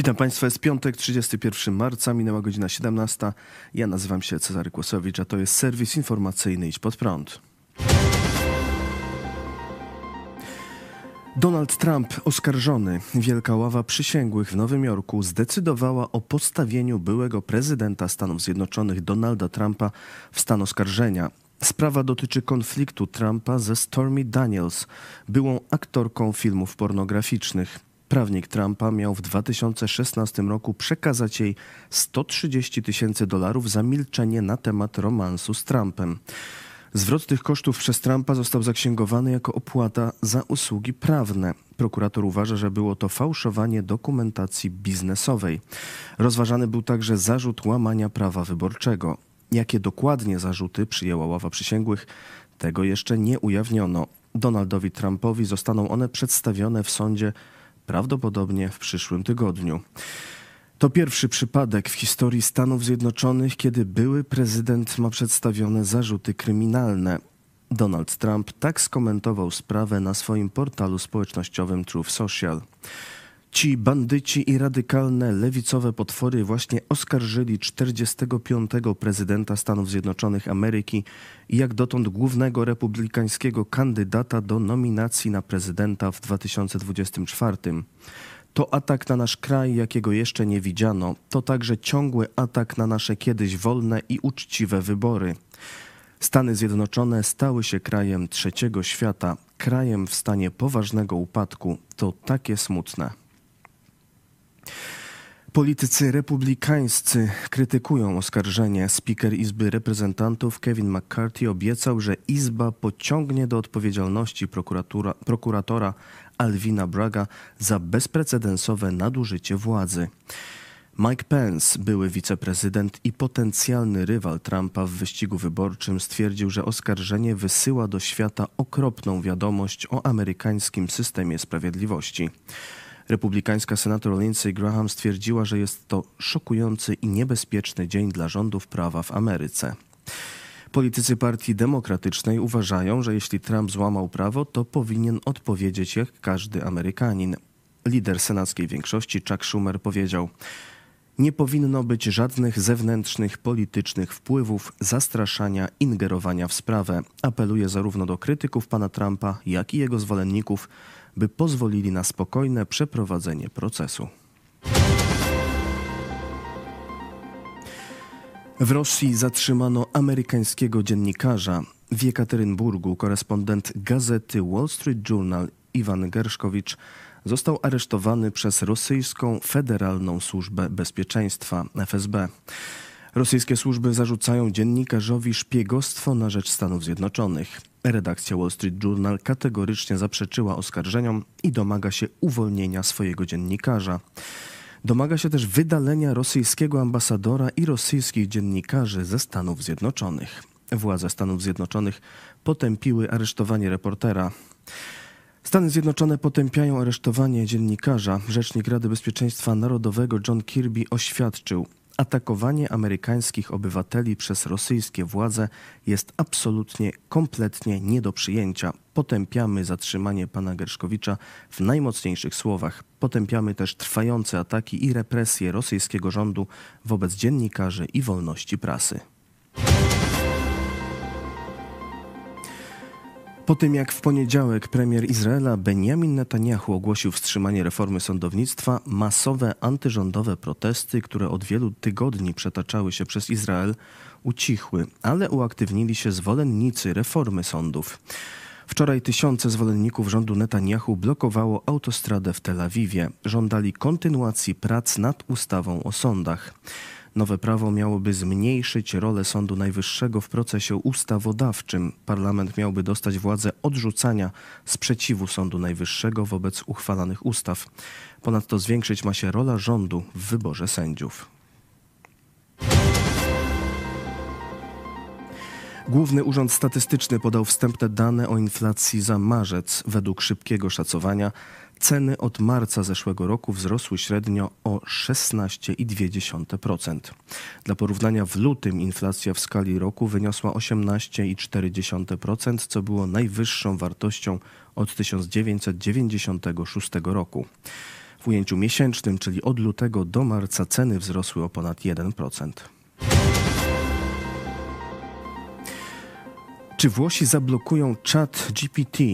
Witam Państwa, jest piątek, 31 marca, minęła godzina 17. Ja nazywam się Cezary Kłosowicz, a to jest serwis informacyjny Idź Pod Prąd. Donald Trump oskarżony, Wielka Ława Przysięgłych w Nowym Jorku zdecydowała o postawieniu byłego prezydenta Stanów Zjednoczonych Donalda Trumpa w stan oskarżenia. Sprawa dotyczy konfliktu Trumpa ze Stormy Daniels, byłą aktorką filmów pornograficznych. Prawnik Trumpa miał w 2016 roku przekazać jej 130 tysięcy dolarów za milczenie na temat romansu z Trumpem. Zwrot tych kosztów przez Trumpa został zaksięgowany jako opłata za usługi prawne. Prokurator uważa, że było to fałszowanie dokumentacji biznesowej. Rozważany był także zarzut łamania prawa wyborczego. Jakie dokładnie zarzuty przyjęła ława przysięgłych, tego jeszcze nie ujawniono. Donaldowi Trumpowi zostaną one przedstawione w sądzie prawdopodobnie w przyszłym tygodniu. To pierwszy przypadek w historii Stanów Zjednoczonych, kiedy były prezydent ma przedstawione zarzuty kryminalne. Donald Trump tak skomentował sprawę na swoim portalu społecznościowym Truth Social. Ci bandyci i radykalne lewicowe potwory właśnie oskarżyli 45. prezydenta Stanów Zjednoczonych Ameryki i jak dotąd głównego republikańskiego kandydata do nominacji na prezydenta w 2024. To atak na nasz kraj, jakiego jeszcze nie widziano. To także ciągły atak na nasze kiedyś wolne i uczciwe wybory. Stany Zjednoczone stały się krajem trzeciego świata, krajem w stanie poważnego upadku. To takie smutne. Politycy republikańscy krytykują oskarżenie. Speaker Izby Reprezentantów Kevin McCarthy obiecał, że Izba pociągnie do odpowiedzialności prokuratora Alvina Braga za bezprecedensowe nadużycie władzy. Mike Pence, były wiceprezydent i potencjalny rywal Trumpa w wyścigu wyborczym, stwierdził, że oskarżenie wysyła do świata okropną wiadomość o amerykańskim systemie sprawiedliwości. Republikańska senator Lindsey Graham stwierdziła, że jest to szokujący i niebezpieczny dzień dla rządów prawa w Ameryce. Politycy Partii Demokratycznej uważają, że jeśli Trump złamał prawo, to powinien odpowiedzieć jak każdy Amerykanin. Lider senackiej większości Chuck Schumer powiedział: Nie powinno być żadnych zewnętrznych politycznych wpływów, zastraszania, ingerowania w sprawę. Apeluje zarówno do krytyków pana Trumpa, jak i jego zwolenników, by pozwolili na spokojne przeprowadzenie procesu. W Rosji zatrzymano amerykańskiego dziennikarza. W Jekaterynburgu korespondent gazety Wall Street Journal Iwan Gerszkowicz został aresztowany przez rosyjską Federalną Służbę Bezpieczeństwa FSB. Rosyjskie służby zarzucają dziennikarzowi szpiegostwo na rzecz Stanów Zjednoczonych. Redakcja Wall Street Journal kategorycznie zaprzeczyła oskarżeniom i domaga się uwolnienia swojego dziennikarza. Domaga się też wydalenia rosyjskiego ambasadora i rosyjskich dziennikarzy ze Stanów Zjednoczonych. Władze Stanów Zjednoczonych potępiły aresztowanie reportera. Stany Zjednoczone potępiają aresztowanie dziennikarza. Rzecznik Rady Bezpieczeństwa Narodowego John Kirby oświadczył, Atakowanie amerykańskich obywateli przez rosyjskie władze jest absolutnie, kompletnie nie do przyjęcia. Potępiamy zatrzymanie pana Gerszkowicza w najmocniejszych słowach. Potępiamy też trwające ataki i represje rosyjskiego rządu wobec dziennikarzy i wolności prasy. Po tym jak w poniedziałek premier Izraela Benjamin Netanyahu ogłosił wstrzymanie reformy sądownictwa, masowe antyrządowe protesty, które od wielu tygodni przetaczały się przez Izrael, ucichły, ale uaktywnili się zwolennicy reformy sądów. Wczoraj tysiące zwolenników rządu Netanyahu blokowało autostradę w Tel Awiwie. Żądali kontynuacji prac nad ustawą o sądach. Nowe prawo miałoby zmniejszyć rolę Sądu Najwyższego w procesie ustawodawczym. Parlament miałby dostać władzę odrzucania sprzeciwu Sądu Najwyższego wobec uchwalanych ustaw. Ponadto zwiększyć ma się rola rządu w wyborze sędziów. Główny Urząd Statystyczny podał wstępne dane o inflacji za marzec. Według szybkiego szacowania Ceny od marca zeszłego roku wzrosły średnio o 16,2%. Dla porównania w lutym inflacja w skali roku wyniosła 18,4%, co było najwyższą wartością od 1996 roku. W ujęciu miesięcznym, czyli od lutego do marca, ceny wzrosły o ponad 1%. Czy Włosi zablokują Chat GPT?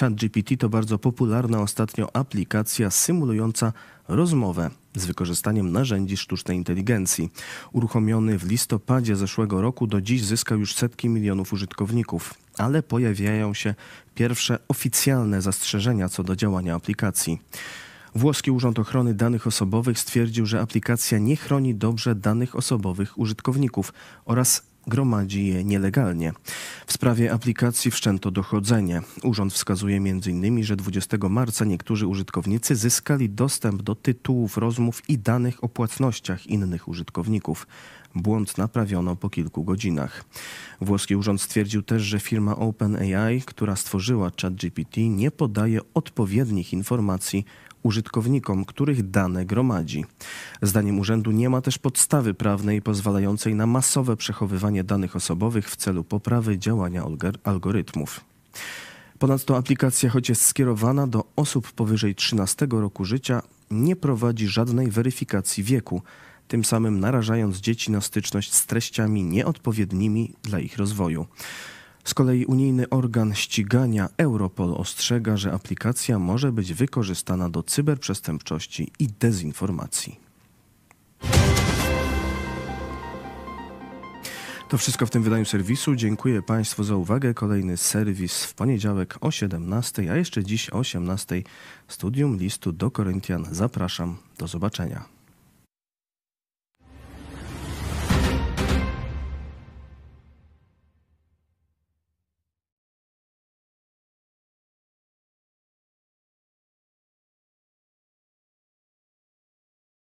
Chat GPT to bardzo popularna ostatnio aplikacja symulująca rozmowę z wykorzystaniem narzędzi sztucznej inteligencji. Uruchomiony w listopadzie zeszłego roku do dziś zyskał już setki milionów użytkowników, ale pojawiają się pierwsze oficjalne zastrzeżenia co do działania aplikacji. Włoski Urząd Ochrony Danych Osobowych stwierdził, że aplikacja nie chroni dobrze danych osobowych użytkowników oraz gromadzi je nielegalnie. Sprawie aplikacji wszczęto dochodzenie. Urząd wskazuje m.in., że 20 marca niektórzy użytkownicy zyskali dostęp do tytułów rozmów i danych o płatnościach innych użytkowników. Błąd naprawiono po kilku godzinach. Włoski urząd stwierdził też, że firma OpenAI, która stworzyła ChatGPT, nie podaje odpowiednich informacji użytkownikom, których dane gromadzi. Zdaniem urzędu nie ma też podstawy prawnej pozwalającej na masowe przechowywanie danych osobowych w celu poprawy działania algorytmów. Ponadto aplikacja, choć jest skierowana do osób powyżej 13 roku życia, nie prowadzi żadnej weryfikacji wieku, tym samym narażając dzieci na styczność z treściami nieodpowiednimi dla ich rozwoju. Z kolei unijny organ ścigania Europol ostrzega, że aplikacja może być wykorzystana do cyberprzestępczości i dezinformacji. To wszystko w tym wydaniu serwisu. Dziękuję Państwu za uwagę. Kolejny serwis w poniedziałek o 17, a jeszcze dziś o 18 studium listu do Koryntian. Zapraszam. Do zobaczenia.